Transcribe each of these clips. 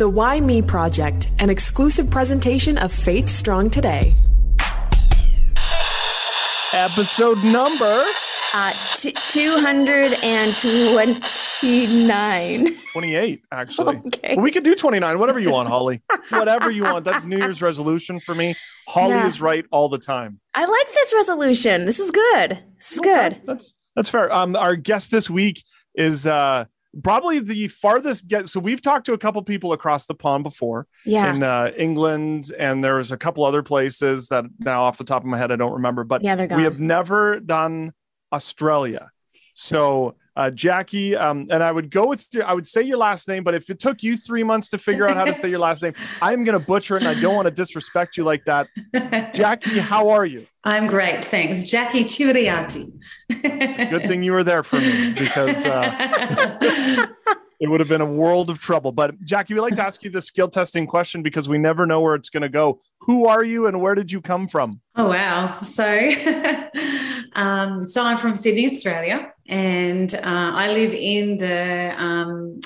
The Why Me Project, an exclusive presentation of Faith Strong Today. Episode number Uh, t- 229. 28, actually. Okay. Well, we could do 29, whatever you want, Holly. whatever you want. That's New Year's resolution for me. Holly Yeah. is right all the time. I like this resolution. This is good. This is Okay, good. That's that's fair. Um, our guest this week is uh probably the farthest get. So we've talked to a couple people across the pond before Yeah. in uh, England, and there's a couple other places that now off the top of my head I don't remember, but yeah, they're gone. we have never done Australia. So uh, Jackie, um, and I would go with your, I would say your last name, but if it took you three months to figure out how to say your last name, I'm going to butcher it, and I don't want to disrespect you like that. Jackie, how are you? I'm great, thanks. Jackie Churiati. Good thing you were there for me because uh, it would have been a world of trouble. But Jackie, we like to ask you the skill testing question because we never know where it's going to go. Who are you, and where did you come from? oh wow! So, um, so I'm from Sydney, Australia, and uh, I live in the um,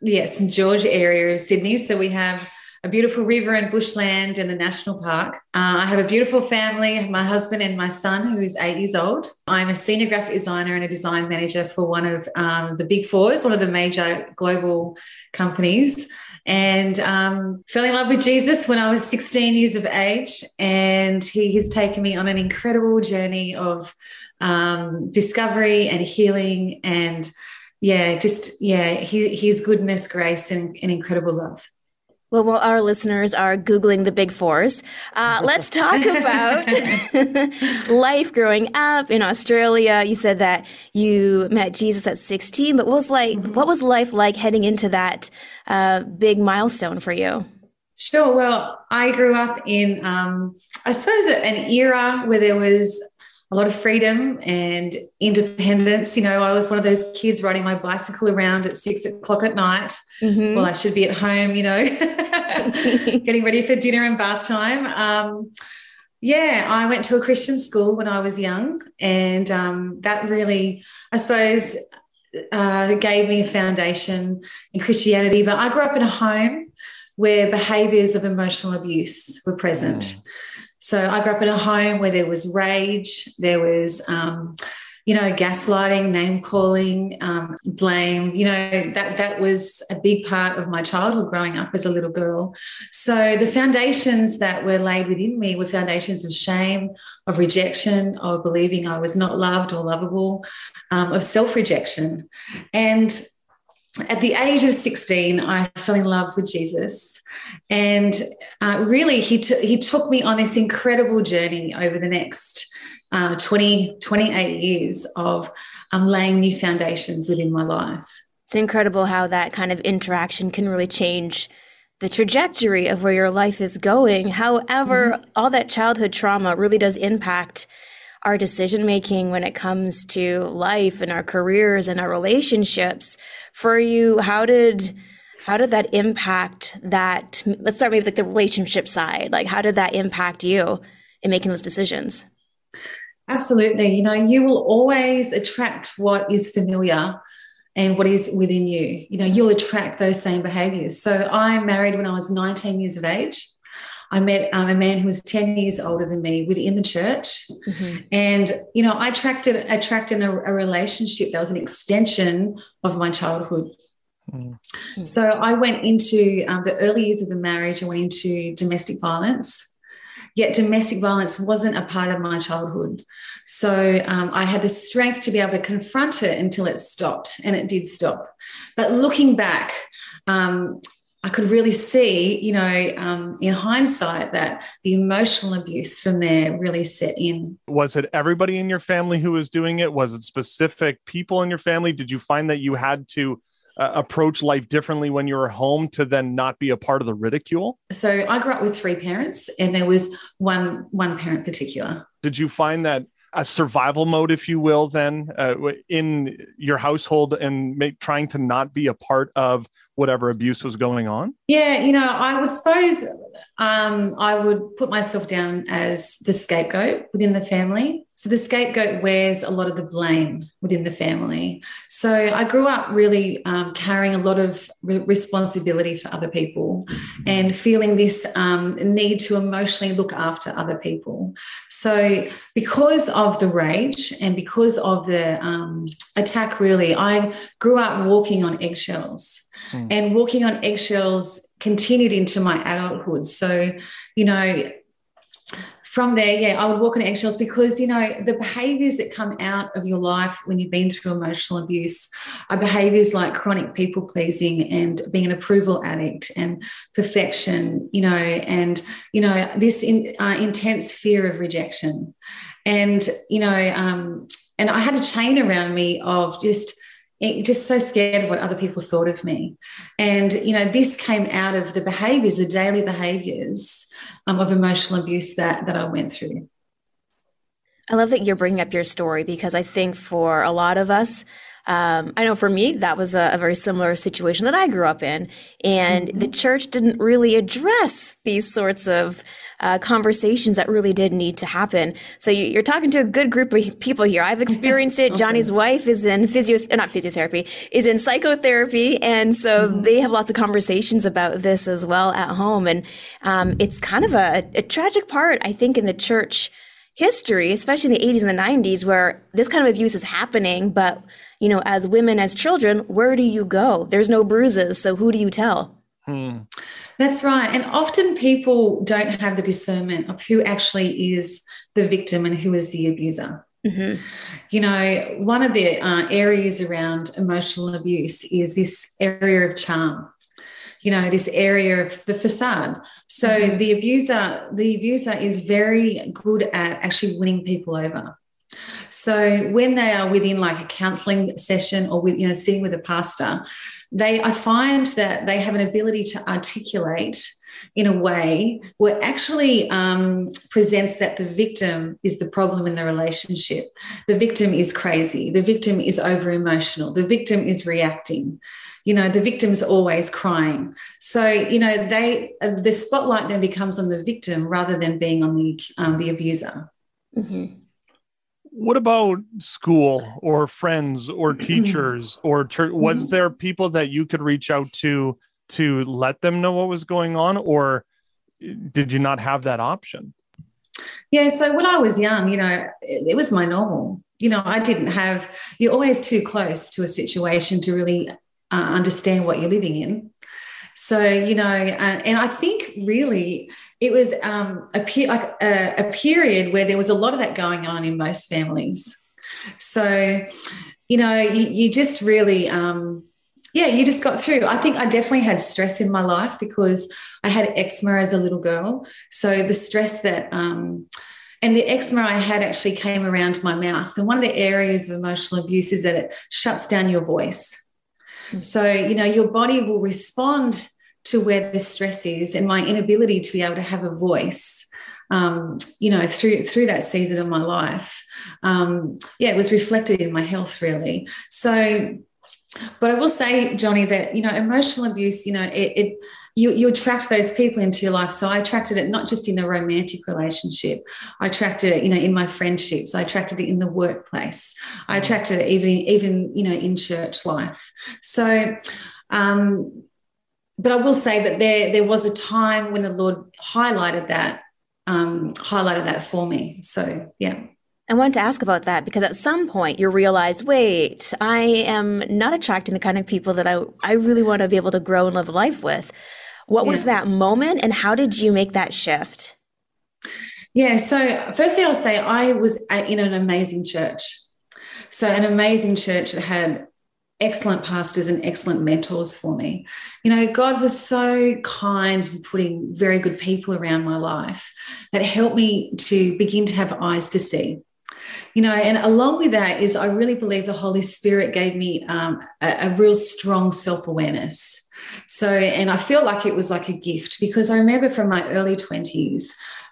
yeah St George area of Sydney. So we have a beautiful river and bushland and the national park. Uh, I have a beautiful family, my husband and my son, who is eight years old. I'm a senior graphic designer and a design manager for one of um, the big fours, one of the major global companies. And um, fell in love with Jesus when I was 16 years of age. And he has taken me on an incredible journey of um, discovery and healing and yeah, just yeah, his, his goodness, grace, and, and incredible love. Well, while our listeners are Googling the big fours, uh, let's talk about life growing up in Australia. You said that you met Jesus at 16, but what was like, what was life like heading into that uh, big milestone for you? Sure. Well, I grew up in, um, I suppose, an era where there was a lot of freedom and independence. You know, I was one of those kids riding my bicycle around at six o'clock at night. Mhm. Well, I should be at home, you know, getting ready for dinner and bath time. Um, yeah, I went to a Christian school when I was young, and um, that really, I suppose, uh, gave me a foundation in Christianity. But I grew up in a home where behaviors of emotional abuse were present. So I grew up in a home where there was rage, there was, um, you know, gaslighting, name calling, um, blame. You know, that that was a big part of my childhood growing up as a little girl. So the foundations that were laid within me were foundations of shame, of rejection, of believing I was not loved or lovable, um, of self-rejection, and at the age of 16, I fell in love with Jesus. And uh, really, he, t- he took me on this incredible journey over the next uh, 20, 28 years of um, laying new foundations within my life. It's incredible how that kind of interaction can really change the trajectory of where your life is going. However, all that childhood trauma really does impact our decision making when it comes to life and our careers and our relationships. For you, how did how did that impact that? Let's start maybe with like the relationship side. Like, how did that impact you in making those decisions? Absolutely. You know, you will always attract what is familiar and what is within you. You know, you'll attract those same behaviors. So I married when I was 19 years of age. I met um, a man who was 10 years older than me within the church. And, you know, I attracted, attracted a, a relationship that was an extension of my childhood. Mm. So I went into um, the early years of the marriage, I went into domestic violence. Yet domestic violence wasn't a part of my childhood. So um, I had the strength to be able to confront it until it stopped, and it did stop. But looking back, um, I could really see, you know, um, in hindsight, that the emotional abuse from there really set in. Was it everybody in your family who was doing it? Was it specific people in your family? Did you find that you had to uh, approach life differently when you were home to then not be a part of the ridicule? So I grew up with three parents, and there was one one parent particular. Did you find that a survival mode, if you will, then uh, in your household and make, trying to not be a part of whatever abuse was going on? Yeah, you know, I would suppose um, I would put myself down as the scapegoat within the family. So the scapegoat wears a lot of the blame within the family. So I grew up really um, carrying a lot of re- responsibility for other people and feeling this um, need to emotionally look after other people. So because of the rage and because of the um, attack, really, I grew up walking on eggshells. Mm. And walking on eggshells continued into my adulthood. So, you know, from there, yeah, I would walk on eggshells because, you know, the behaviors that come out of your life when you've been through emotional abuse are behaviors like chronic people pleasing and being an approval addict and perfection, you know, and, you know, this in, uh, intense fear of rejection. And, you know, um, and I had a chain around me of just, just so scared of what other people thought of me. And, you know, this came out of the behaviors, the daily behaviors um, of emotional abuse that, that I went through. I love that you're bringing up your story because I think for a lot of us, um, I know for me, that was a, a, very similar situation that I grew up in. And mm-hmm. the church didn't really address these sorts of uh, conversations that really did need to happen. So you, are talking to a good group of people here. I've experienced it. awesome. Johnny's wife is in physio, not physiotherapy, is in psychotherapy. And so mm-hmm. they have lots of conversations about this as well at home. And um, it's kind of a, a tragic part, I think, in the church history, especially in the 80s and the 90s, where this kind of abuse is happening. But, you know, as women, as children, where do you go? There's no bruises. So who do you tell? Hmm. That's right. And often people don't have the discernment of who actually is the victim and who is the abuser. Mm-hmm. You know, one of the uh, areas around emotional abuse is this area of charm you know this area of the facade so mm-hmm. the abuser the abuser is very good at actually winning people over so when they are within like a counseling session or with you know sitting with a pastor they i find that they have an ability to articulate in a way where actually um, presents that the victim is the problem in the relationship. The victim is crazy. The victim is over emotional. The victim is reacting you know the victim's always crying so you know they uh, the spotlight then becomes on the victim rather than being on the um, the abuser mm-hmm. What about school or friends or teachers or church was mm-hmm. there people that you could reach out to to let them know what was going on or did you not have that option yeah, so when I was young, you know, it, it, was my normal. You know, I didn't have, you're always too close to a situation to really uh, understand what you're living in. So, you know, uh, and I think really it was um, a, pe- like a, a period where there was a lot of that going on in most families. So, you know, you, you just really, um, yeah, you just got through. I think I definitely had stress in my life because I had eczema as a little girl. So the stress that, um, and the eczema I had actually came around my mouth. And one of the areas of emotional abuse is that it shuts down your voice. So, you know, your body will respond to where the stress is and my inability to be able to have a voice. Um, you know, through through that season of my life, um, yeah, it was reflected in my health really. So, but I will say, Johnny, that you know, emotional abuse, you know, it, it you, you attract those people into your life. So I attracted it not just in a romantic relationship. I attracted it, you know, in my friendships. I attracted it in the workplace. I attracted it even, even, you know, in church life. So, um, but I will say that there, there was a time when the Lord highlighted that, um, highlighted that for me. So, yeah. I wanted to ask about that because at some point you realize, wait, I am not attracting the kind of people that I, I really want to be able to grow and live life with. What yeah. was that moment and how did you make that shift? Yeah, so firstly, I'll say I was in an amazing church. So, an amazing church that had excellent pastors and excellent mentors for me. You know, God was so kind in putting very good people around my life that helped me to begin to have eyes to see. You know, and along with that is I really believe the Holy Spirit gave me um, a, a real strong self awareness so, and I feel like it was like a gift because I remember from my early 20s,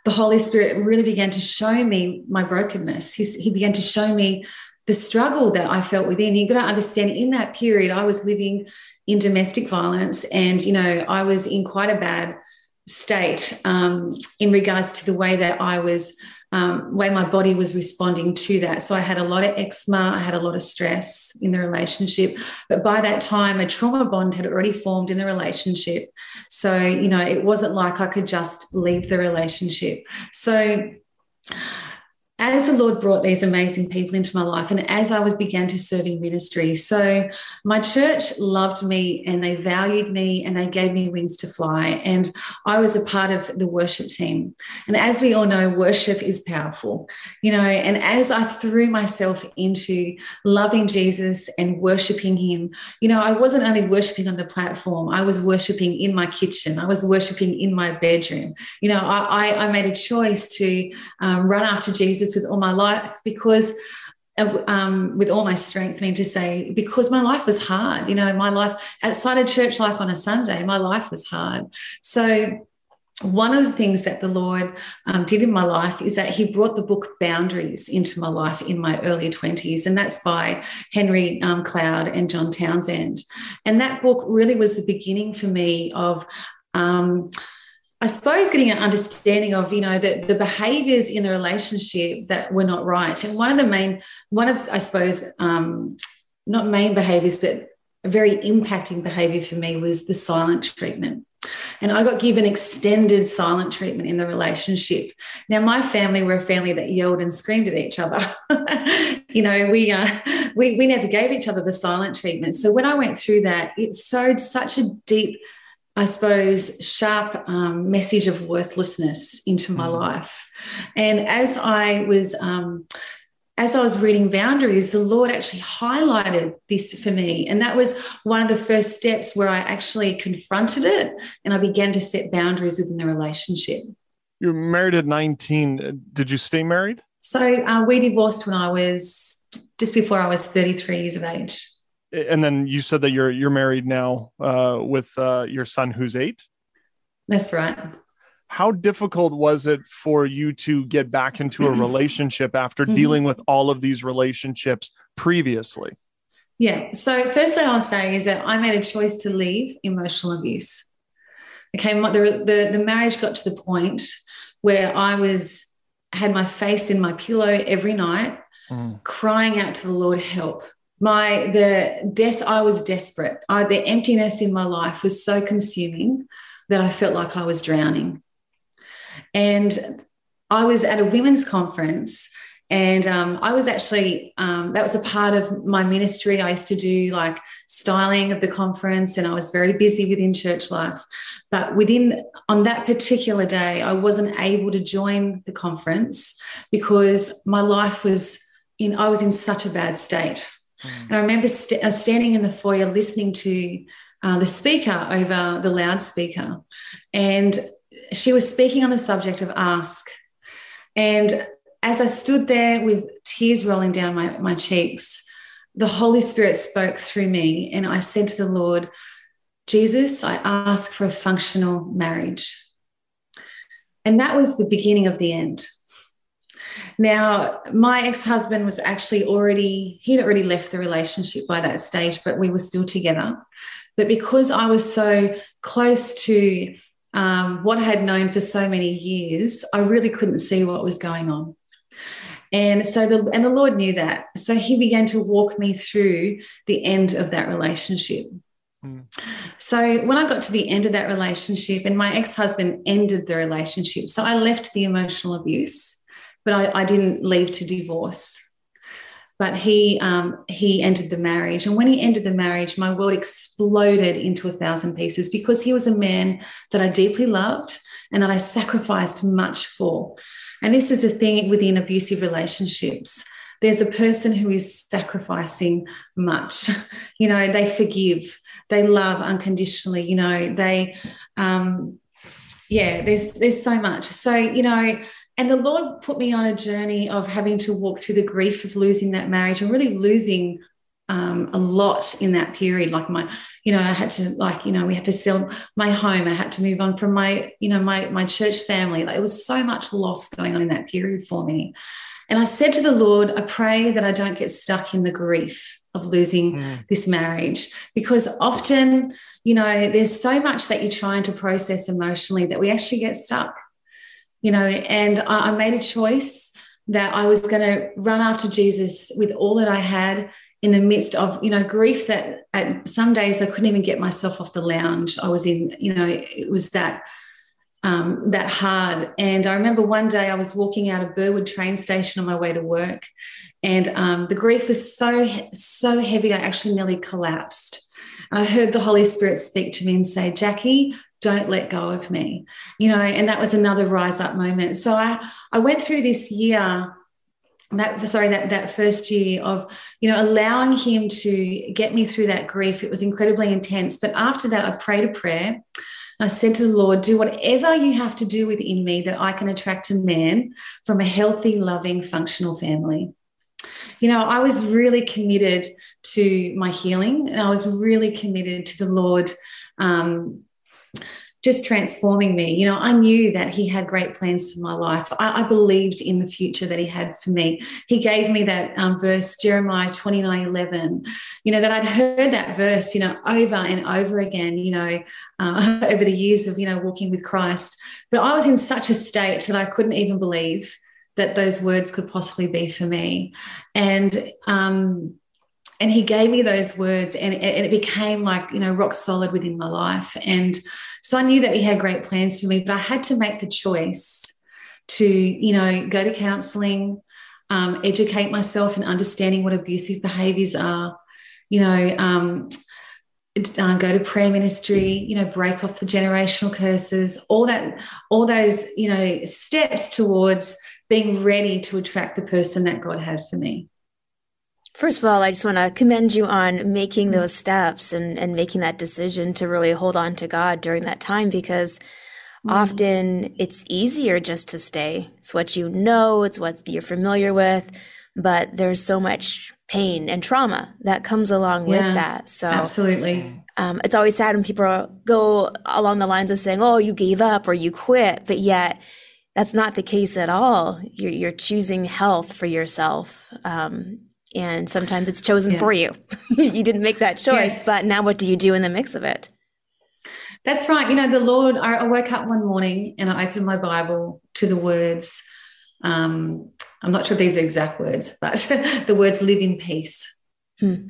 the Holy Spirit really began to show me my brokenness. He, he began to show me the struggle that I felt within. You've got to understand in that period, I was living in domestic violence and, you know, I was in quite a bad state um, in regards to the way that I was um, way my body was responding to that. So I had a lot of eczema, I had a lot of stress in the relationship. But by that time, a trauma bond had already formed in the relationship. So, you know, it wasn't like I could just leave the relationship. So, as the Lord brought these amazing people into my life, and as I was began to serve in ministry, so my church loved me and they valued me and they gave me wings to fly. And I was a part of the worship team. And as we all know, worship is powerful, you know. And as I threw myself into loving Jesus and worshiping Him, you know, I wasn't only worshiping on the platform, I was worshiping in my kitchen, I was worshiping in my bedroom. You know, I, I made a choice to um, run after Jesus Jesus with all my life because um, with all my strength, I mean to say, because my life was hard. You know, my life outside of church life on a Sunday, my life was hard. So, one of the things that the Lord um, did in my life is that He brought the book Boundaries into my life in my early 20s. And that's by Henry um, Cloud and John Townsend. And that book really was the beginning for me of. Um, I suppose getting an understanding of, you know, the, the behaviors in the relationship that were not right. And one of the main, one of, I suppose, um, not main behaviors, but a very impacting behavior for me was the silent treatment. And I got given extended silent treatment in the relationship. Now, my family were a family that yelled and screamed at each other. you know, we, uh, we we never gave each other the silent treatment. So when I went through that, it sowed such a deep I suppose, sharp um, message of worthlessness into my mm. life. And as I was, um, as I was reading Boundaries, the Lord actually highlighted this for me. And that was one of the first steps where I actually confronted it and I began to set boundaries within the relationship. You were married at 19. Did you stay married? So uh, we divorced when I was just before I was 33 years of age and then you said that you're you're married now uh, with uh, your son who's eight. That's right. How difficult was it for you to get back into a relationship after mm-hmm. dealing with all of these relationships previously? Yeah. So, firstly, I'll say is that I made a choice to leave emotional abuse. Okay, the, the, the marriage got to the point where I was had my face in my pillow every night, mm. crying out to the Lord, help my the des I was desperate. I, the emptiness in my life was so consuming that I felt like I was drowning. And I was at a women's conference, and um, I was actually um, that was a part of my ministry. I used to do like styling of the conference, and I was very busy within church life. But within on that particular day, I wasn't able to join the conference because my life was in. I was in such a bad state. Mm. And I remember st- uh, standing in the foyer listening to uh, the speaker over the loudspeaker, and she was speaking on the subject of ask. And as I stood there with tears rolling down my, my cheeks, the Holy Spirit spoke through me, and I said to the Lord, Jesus, I ask for a functional marriage. And that was the beginning of the end. Now, my ex husband was actually already, he'd already left the relationship by that stage, but we were still together. But because I was so close to um, what I had known for so many years, I really couldn't see what was going on. And so the and the Lord knew that. So he began to walk me through the end of that relationship. Hmm. So when I got to the end of that relationship and my ex-husband ended the relationship, so I left the emotional abuse but I, I didn't leave to divorce. But he um, he entered the marriage, and when he ended the marriage, my world exploded into a thousand pieces because he was a man that I deeply loved and that I sacrificed much for. And this is a thing within abusive relationships. There's a person who is sacrificing much. You know, they forgive, they love unconditionally. You know, they, um, yeah. There's there's so much. So you know, and the Lord put me on a journey of having to walk through the grief of losing that marriage and really losing um, a lot in that period. Like my, you know, I had to like, you know, we had to sell my home. I had to move on from my, you know, my my church family. Like it was so much loss going on in that period for me. And I said to the Lord, I pray that I don't get stuck in the grief of losing mm. this marriage because often, you know, there's so much that you're trying to process emotionally that we actually get stuck you know, and I, I made a choice that I was going to run after Jesus with all that I had in the midst of, you know, grief that at some days I couldn't even get myself off the lounge. I was in, you know, it was that um, that hard. And I remember one day I was walking out of Burwood train station on my way to work, and um, the grief was so so heavy I actually nearly collapsed. And I heard the Holy Spirit speak to me and say, "Jackie, don't let go of me," you know. And that was another rise up moment. So I I went through this year that sorry that that first year of you know allowing him to get me through that grief it was incredibly intense but after that i prayed a prayer I said to the Lord, do whatever you have to do within me that I can attract a man from a healthy, loving, functional family. You know, I was really committed to my healing and I was really committed to the Lord um, just transforming me. You know, I knew that He had great plans for my life. I, I believed in the future that He had for me. He gave me that um, verse, Jeremiah 29 11, you know, that I'd heard that verse, you know, over and over again, you know, uh, over the years of, you know, walking with Christ. But I was in such a state that I couldn't even believe that those words could possibly be for me. And, um, and he gave me those words and, and it became like you know rock solid within my life and so I knew that he had great plans for me, but I had to make the choice to, you know, go to counseling, um, educate myself in understanding what abusive behaviors are, you know, um, uh, go to prayer ministry, you know, break off the generational curses, all that, all those, you know, steps towards being ready to attract the person that God had for me. First of all, I just want to commend you on making those steps and, and making that decision to really hold on to God during that time because mm. often it's easier just to stay. It's what you know, it's what you're familiar with, but there's so much pain and trauma that comes along yeah, with that. So, absolutely. Um, it's always sad when people go along the lines of saying, oh, you gave up or you quit, but yet that's not the case at all. You're, you're choosing health for yourself. Um, and sometimes it's chosen yeah. for you. you didn't make that choice, yes. but now what do you do in the mix of it? That's right. You know, the Lord, I, woke up one morning and I opened my Bible to the words, um, I'm not sure these are exact words, but the words live in peace. Hmm.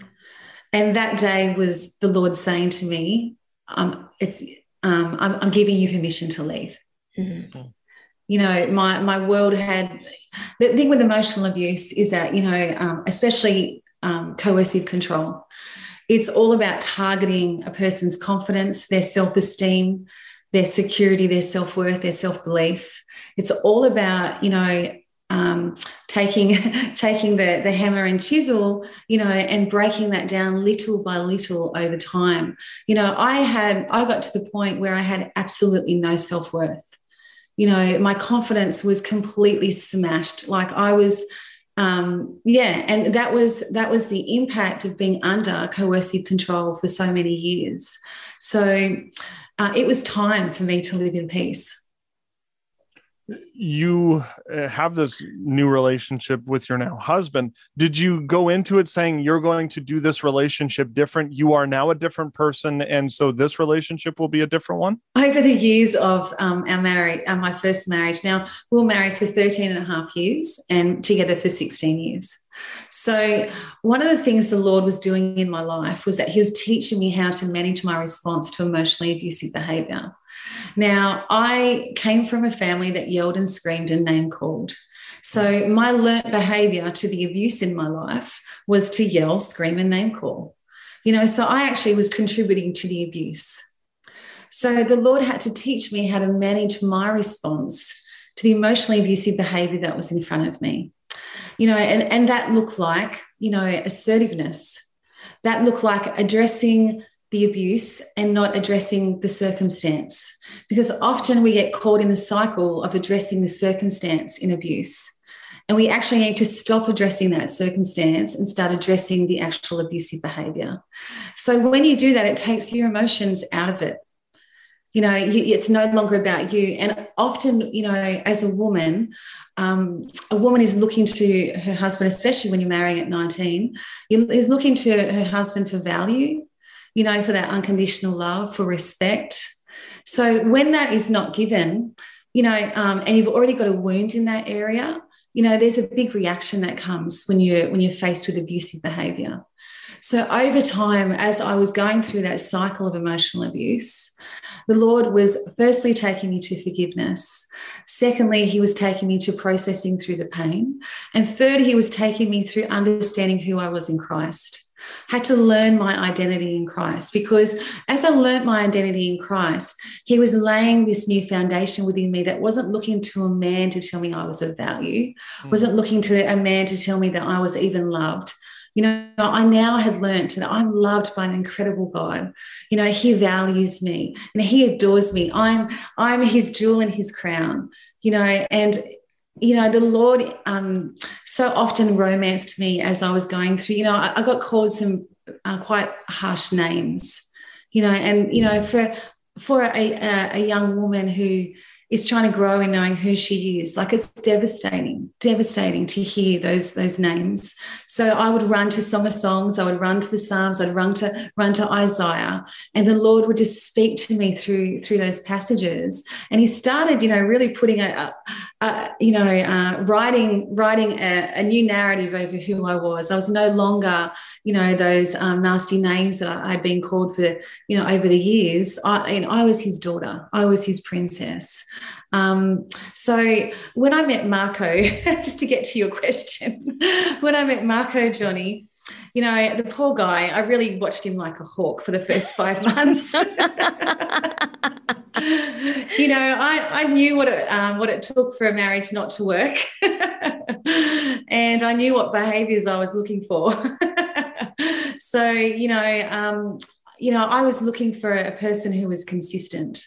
And that day was the Lord saying to me, um, it's, um, I'm, I'm, giving you permission to leave. Mm-hmm you know my my world had the thing with emotional abuse is that you know um, especially um, coercive control it's all about targeting a person's confidence their self-esteem their security their self-worth their self-belief. It's all about you know um, taking taking the the hammer and chisel you know and breaking that down little by little over time. You know i had i got to the point where i had absolutely no self-worth you know my confidence was completely smashed. Like i was um yeah and that was that was the impact of being under coercive control for so many years. So uh, it was time for me to live in peace you uh, have this new relationship with your now husband. Did you go into it saying you're going to do this relationship different? You are now a different person, and so this relationship will be a different one? Over the years of um, our marriage, uh, my first marriage, now we were married for 13 and a half years and together for 16 years. So, one of the things the Lord was doing in my life was that He was teaching me how to manage my response to emotionally abusive behavior. Now, I came from a family that yelled and screamed and name called. So, my learnt behavior to the abuse in my life was to yell, scream, and name call. You know, so I actually was contributing to the abuse. So, the Lord had to teach me how to manage my response to the emotionally abusive behavior that was in front of me. You know, and, and that looked like, you know, assertiveness. That looked like addressing the abuse and not addressing the circumstance. Because often we get caught in the cycle of addressing the circumstance in abuse. And we actually need to stop addressing that circumstance and start addressing the actual abusive behavior. So when you do that, it takes your emotions out of it. You know, you, it's no longer about you. And often, you know, as a woman, um, a woman is looking to her husband, especially when you're marrying at 19, is looking to her husband for value you know, for that unconditional love, for respect. So when that is not given, you know, um, and you've already got a wound in that area, you know, there's a big reaction that comes when you're when you're faced with abusive behavior. So over time, as I was going through that cycle of emotional abuse, the Lord was firstly taking me to forgiveness. Secondly, He was taking me to processing through the pain. And third, He was taking me through understanding who I was in Christ. Had to learn my identity in Christ because as I learned my identity in Christ, He was laying this new foundation within me that wasn't looking to a man to tell me I was of value, mm. wasn't looking to a man to tell me that I was even loved, you know, I now had learned that I'm loved by an incredible God. You know, He values me and He adores me. I'm I'm His jewel and His crown. You know, and you know the Lord um, so often romanced me as I was going through. You know, I, I got called some uh, quite harsh names. You know, and you know for for a, a, a young woman who is trying to grow in knowing who she is. Like it's devastating, devastating to hear those those names. So I would run to Song of Songs, I would run to the Psalms, I'd run to run to Isaiah, and the Lord would just speak to me through through those passages. And He started, you know, really putting a, a, a you know, uh, writing writing a, a, new narrative over who I was. I was no longer, you know, those um, nasty names that I, had been called for, you know, over the years. I, and I was His daughter. I was His princess. Um, so when I met Marco, just to get to your question, when I met Marco Johnny, you know, the poor guy, I really watched him like a hawk for the first five months. you know, I, I knew what it, um, what it took for a marriage not to work. and I knew what behaviors I was looking for. so, you know, um, you know, I was looking for a person who was consistent.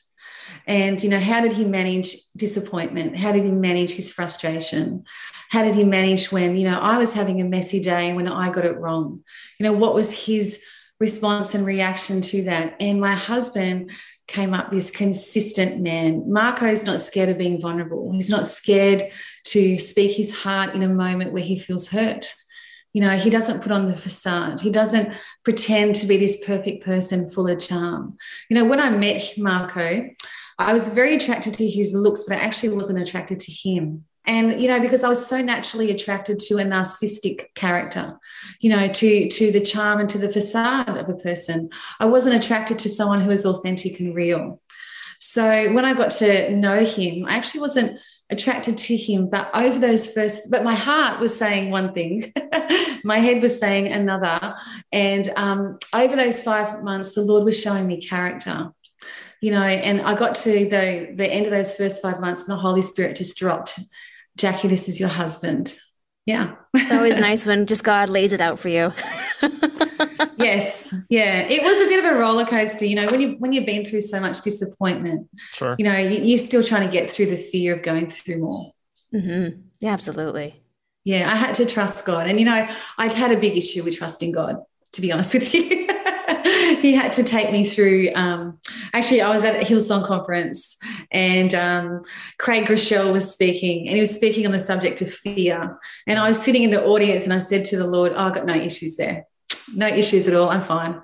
And you know how did he manage disappointment? How did he manage his frustration? How did he manage when you know i was having a messy day when i got it wrong? You know what was his response and reaction to that? And my husband came up this consistent man marco's not scared of being vulnerable he's not scared to speak his heart in a moment where he feels hurt you know, he doesn't put on the facade. He doesn't pretend to be this perfect person full of charm. You know, when I met Marco, I was very attracted to his looks, but I actually wasn't attracted to him. And you know, because I was so naturally attracted to a narcissistic character, you know, to to the charm and to the facade of a person. I wasn't attracted to someone who was authentic and real. So when I got to know him, I actually wasn't attracted to him. But over those first, but my heart was saying one thing, my head was saying another. And um, over those five months, the Lord was showing me character you know, and I got to the the end of those first five months, and the Holy Spirit just dropped, Jackie, this is your husband. Yeah. it's always nice when just God lays it out for you. yes. Yeah. It was a bit of a roller coaster, you know, when you when you've been through so much disappointment. Sure. You know, you, are still trying to get through the fear of going through more. Mm-hmm. Yeah, absolutely. Yeah, I had to trust God. And you know, I'd had a big issue with trusting God, to be honest with you. he had to take me through. Um, actually, I was at a Hillsong conference and um, Craig Groeschel was speaking, and he was speaking on the subject of fear. And I was sitting in the audience, and I said to the Lord, oh, "I've got no issues there." No issues at all. I'm fine.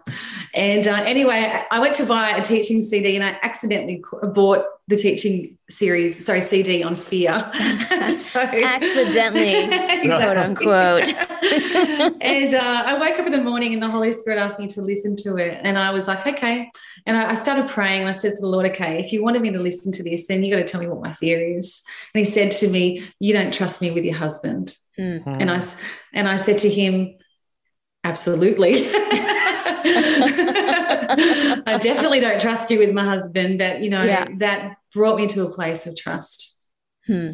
And uh, anyway, I went to buy a teaching CD and I accidentally bought the teaching series, sorry, CD on fear. so accidentally, quote unquote. and uh, I woke up in the morning and the Holy Spirit asked me to listen to it. And I was like, okay. And I, I started praying and I said to the Lord, okay, if you wanted me to listen to this, then you got to tell me what my fear is. And he said to me, you don't trust me with your husband. Mm-hmm. And I and I said to him, Absolutely. I definitely don't trust you with my husband, but you know, yeah. that brought me to a place of trust. Hmm.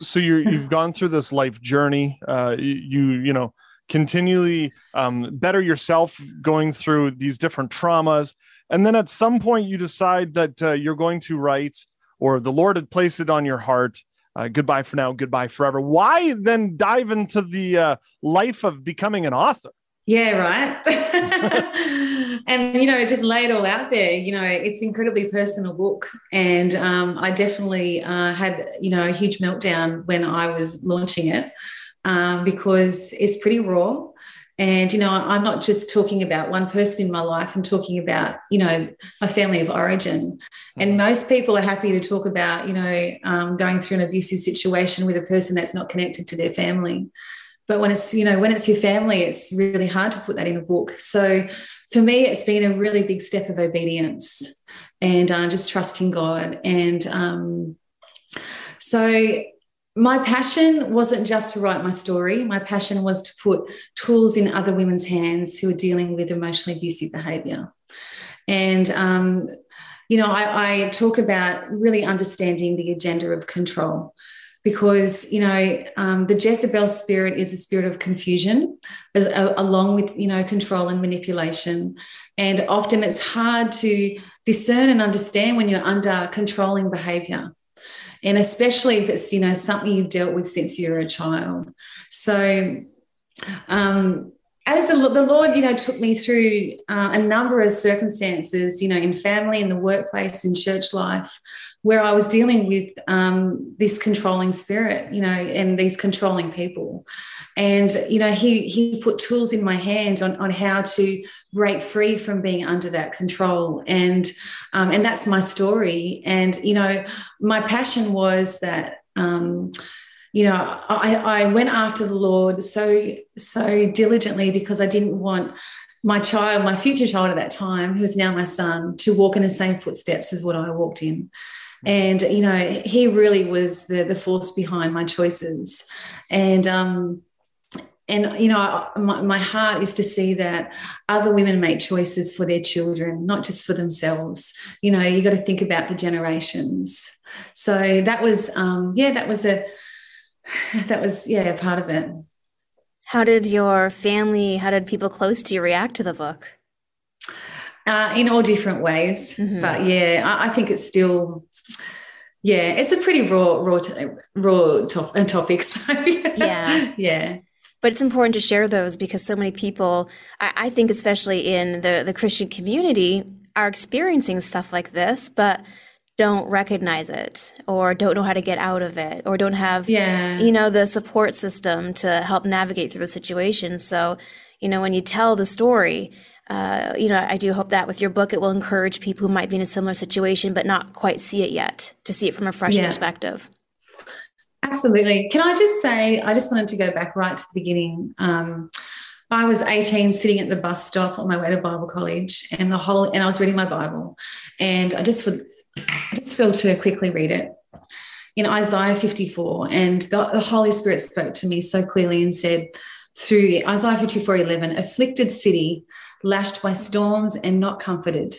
So you're you've gone through this life journey. Uh, you you know continually um, better yourself, going through these different traumas, and then at some point you decide that uh, you're going to write, or the Lord had placed it on your heart. Uh, goodbye for now, goodbye forever. Why then dive into the uh, life of becoming an author? Yeah, right. and you know, just lay it all out there. You know, it's incredibly personal book, and um, I definitely uh, had you know a huge meltdown when I was launching it um, because it's pretty raw. And, you know, I'm not just talking about one person in my life, I'm talking about, you know, my family of origin. And mm-hmm. most people are happy to talk about, you know, um, going through an abusive situation with a person that's not connected to their family. But when it's, you know, when it's your family, it's really hard to put that in a book. So for me, it's been a really big step of obedience and uh, just trusting God. And um, so my passion wasn't just to write my story. My passion was to put tools in other women's hands who are dealing with emotionally abusive behavior. And, um, you know, I, I, talk about really understanding the agenda of control because, you know, um, the Jezebel spirit is a spirit of confusion, as, uh, along with, you know, control and manipulation. And often it's hard to discern and understand when you're under controlling behavior and especially if it's you know something you've dealt with since you were a child so um, as the, the, Lord, you know, took me through uh, a number of circumstances, you know, in family, in the workplace, in church life, where I was dealing with um, this controlling spirit, you know, and these controlling people. And, you know, he, he put tools in my hand on, on how to break free from being under that control. And, um, and that's my story. And, you know, my passion was that, um, you know, I, I went after the Lord so, so diligently because I didn't want my child, my future child at that time, who is now my son, to walk in the same footsteps as what I walked in and you know he really was the the force behind my choices. And um and you know my, my heart is to see that other women make choices for their children not just for themselves. You know you got to think about the generations. So that was um yeah that was a that was yeah part of it. How did your family how did people close to you react to the book? Uh, in all different ways mm-hmm. but yeah I, I think it's still yeah, it's a pretty raw, raw, raw top, uh, topic. So yeah, yeah. But it's important to share those because so many people, I, I think, especially in the the Christian community, are experiencing stuff like this, but don't recognize it or don't know how to get out of it or don't have yeah. you know the support system to help navigate through the situation so you know when you tell the story uh, you know, I do hope that with your book, it will encourage people who might be in a similar situation but not quite see it yet to see it from a fresh yeah. perspective. Absolutely. Can I just say, I just wanted to go back right to the beginning. Um, I was 18 sitting at the bus stop on my way to Bible college and the whole and I was reading my Bible and I just would I just felt to quickly read it in Isaiah 54 and the, the Holy Spirit spoke to me so clearly and said through Isaiah 54 11 afflicted city lashed by storms and not comforted.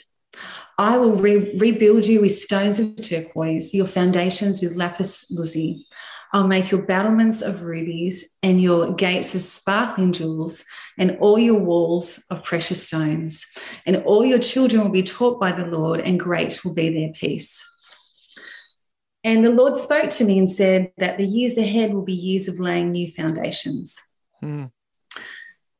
I will re- rebuild you with stones of turquoise, your foundations with lapis lazuli. I'll make your battlements of rubies and your gates of sparkling jewels and all your walls of precious stones. And all your children will be taught by the Lord, and great will be their peace. And the Lord spoke to me and said that the years ahead will be years of laying new foundations. Hmm.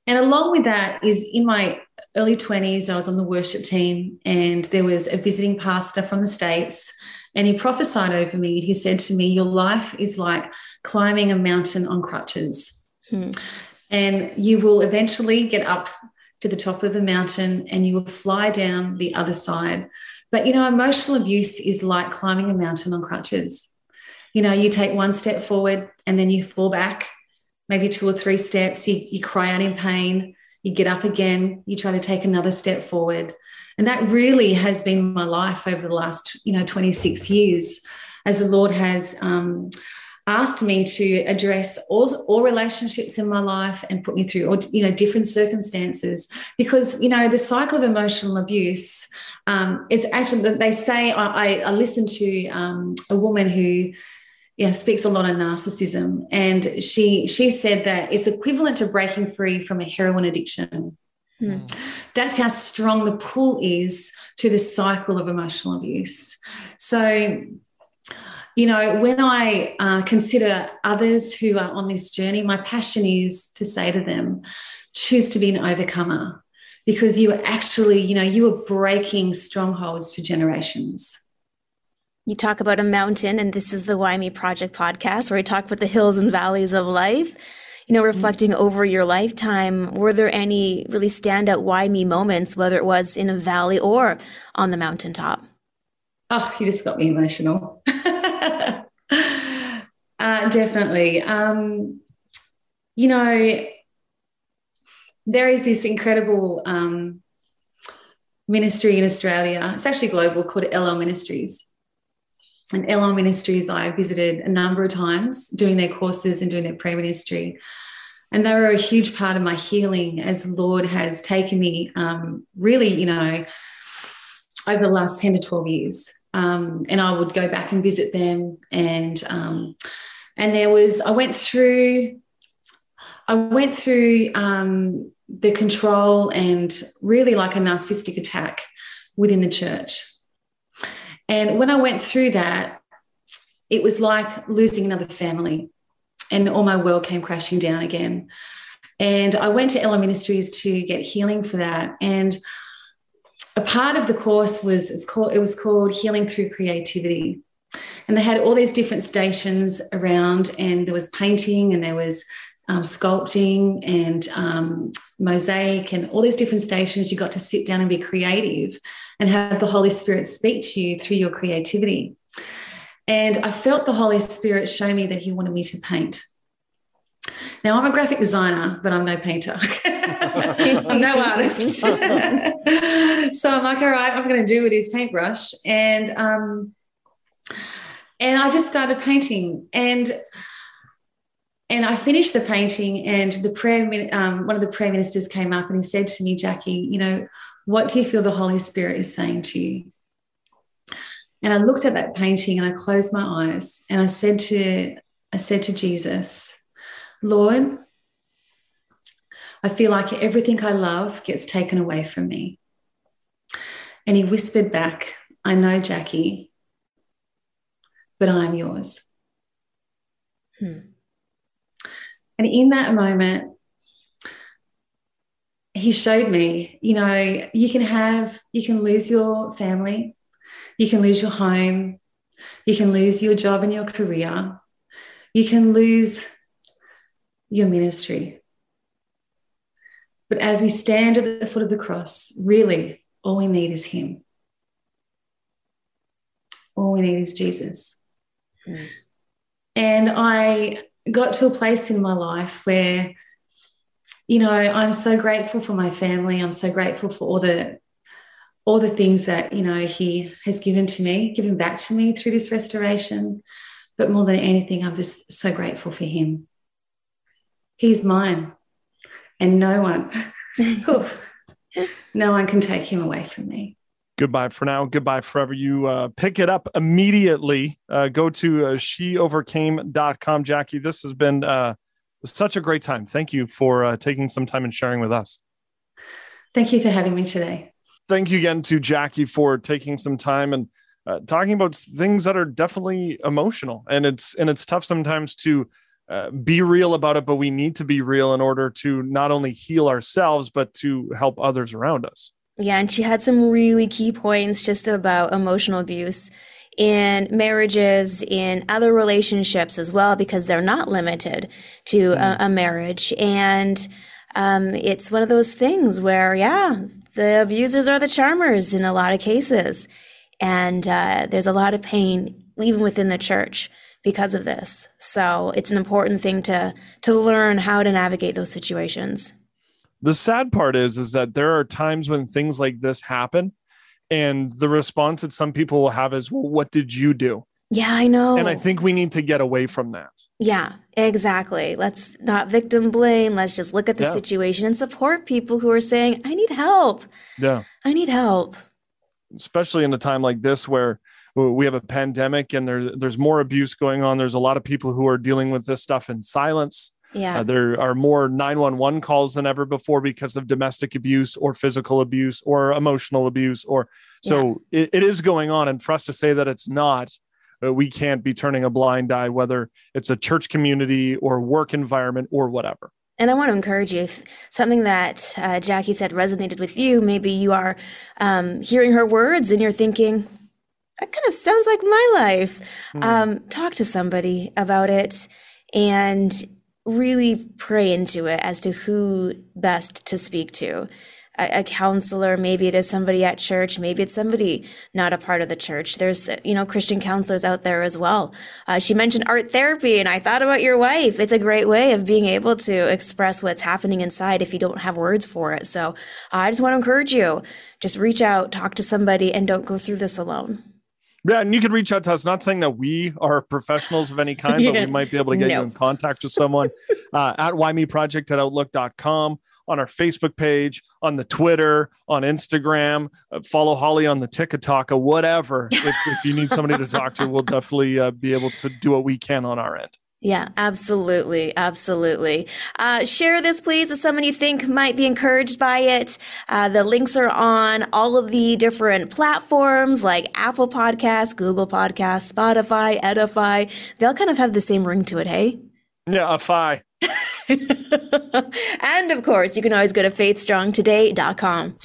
And along with that is in my early 20s, I was on the worship team, and there was a visiting pastor from the States, and he prophesied over me. He said to me, Your life is like climbing a mountain on crutches. Hmm. And you will eventually get up to the top of the mountain and you will fly down the other side. But you know, emotional abuse is like climbing a mountain on crutches. You know, you take one step forward and then you fall back, maybe two or three steps, you, you cry out in pain, you get up again, you try to take another step forward. And that really has been my life over the last, you know, 26 years as the Lord has um, asked me to address all, all relationships in my life and put me through, all, you know, different circumstances. Because, you know, the cycle of emotional abuse um, is actually, they say, I, I listened to um, a woman who yeah, speaks a lot of narcissism. And she she said that it's equivalent to breaking free from a heroin addiction. Hmm. That's how strong the pull is to the cycle of emotional abuse. So, you know, when I uh, consider others who are on this journey, my passion is to say to them, choose to be an overcomer because you are actually, you know, you are breaking strongholds for generations. You talk about a mountain, and this is the Why Me Project podcast, where we talk about the hills and valleys of life. you know, reflecting over your lifetime, were there any really standout why me moments, whether it was in a valley or on the mountaintop? Oh, you just got me emotional. uh, definitely. Um, you know, there is this incredible um, ministry in Australia. It's actually global called Elohim Ministries. And Ellel Ministries, I visited a number of times doing their courses and doing their prayer ministry. And they were a huge part of my healing as the Lord has taken me um, really, you know, over the last 10 to 12 years. Um, and I would go back and visit them. And um, and there was, I went through, I went through um, the control and really like a narcissistic attack within the church. And when I went through that, it was like losing another family, and all my world came crashing down again. And I went to Ellel Ministries to get healing for that. And a part of the course was it's called it was called Healing Through Creativity. And they had all these different stations around, and there was painting, and there was um, sculpting and um, mosaic and all these different stations. You got to sit down and be creative and have the Holy Spirit speak to you through your creativity. And I felt the Holy Spirit show me that He wanted me to paint. Now, I'm a graphic designer, but I'm no painter. I'm no artist. so I'm like, all right, I'm going to do with this paintbrush. And, um, and I just started painting. And and I finished the painting, and the prayer, um, one of the prayer ministers came up and he said to me, Jackie, you know, what do you feel the Holy Spirit is saying to you? And I looked at that painting and I closed my eyes and I said to, I said to Jesus, Lord, I feel like everything I love gets taken away from me. And he whispered back, I know, Jackie, but I'm yours. Hmm. And in that moment, he showed me, you know, you can have, you can lose your family, you can lose your home, you can lose your job and your career, you can lose your ministry. But as we stand at the foot of the cross, really, all we need is Him. All we need is Jesus. Mm. And I got to a place in my life where, you know, I'm so grateful for my family. I'm so grateful for all the all the things that you know he has given to me, given back to me through this restoration. But more than anything, I'm just so grateful for him. He's mine, and no one, no one can take him away from me goodbye for now. Goodbye forever. You uh, pick it up immediately. Uh, go to uh, sheovercame.com jackie this has been uh, such a great time. Thank you for uh, taking some time and sharing with us. Thank you for having me today. Thank you again to jackie for taking some time and uh, talking about things that are definitely emotional. And it's and it's tough sometimes to uh, be real about it, but we need to be real in order to not only heal ourselves, but to help others around us. Yeah, and she had some really key points just about emotional abuse in marriages, in other relationships as well, because they're not limited to a, a, marriage. And um, it's one of those things where, yeah, the abusers are the charmers in a lot of cases. And uh, there's a lot of pain, even within the church, because of this. So it's an important thing to to learn how to navigate those situations the sad part is is that there are times when things like this happen and the response that some people will have is well what did you do? Yeah i know. And i think we need to get away from that. Yeah exactly. Let's not victim blame. Let's just look at the yeah. situation and support people who are saying i need help. Yeah. I need help. Especially in a time like this where we have a pandemic and there's there's more abuse going on. There's a lot of people who are dealing with this stuff in silence yeah. Uh, there are more 911 calls than ever before because of domestic abuse or physical abuse or emotional abuse or so yeah. it, it is going on and for us to say that it's not uh, we can't be turning a blind eye whether it's a church community or work environment or whatever and I want to encourage you if something that uh, Jackie said resonated with you. Maybe you are um, hearing her words and you're thinking, that kind of sounds like my life. Mm. Um, talk to somebody about it and really pray into it as to who best to speak to a, counselor. Maybe it is somebody at church. Maybe it's somebody not a part of the church. There's, you know, Christian counselors out there as well. Uh, she mentioned art therapy, and I thought about your wife. It's a great way of being able to express what's happening inside if you don't have words for it. So uh, I just want to encourage you just reach out, talk to somebody, and don't go through this alone. Yeah, and you could reach out to us. Not saying that we are professionals of any kind, yeah. but we might be able to get no. you in contact with someone uh, at whymeproject at outlook.com on our Facebook page, on the Twitter, on Instagram. Uh, follow Holly on the TikTok or whatever. if, if, you need somebody to talk to, we'll definitely uh, be able to do what we can on our end. Yeah, absolutely. Absolutely. Uh, share this, please, with someone you think might be encouraged by it. Uh, the links are on all of the different platforms like Apple Podcasts, Google Podcasts, Spotify, Edify. They all kind of have the same ring to it, hey? Yeah, a fi. and of course, you can always go to faithstrongtoday.com.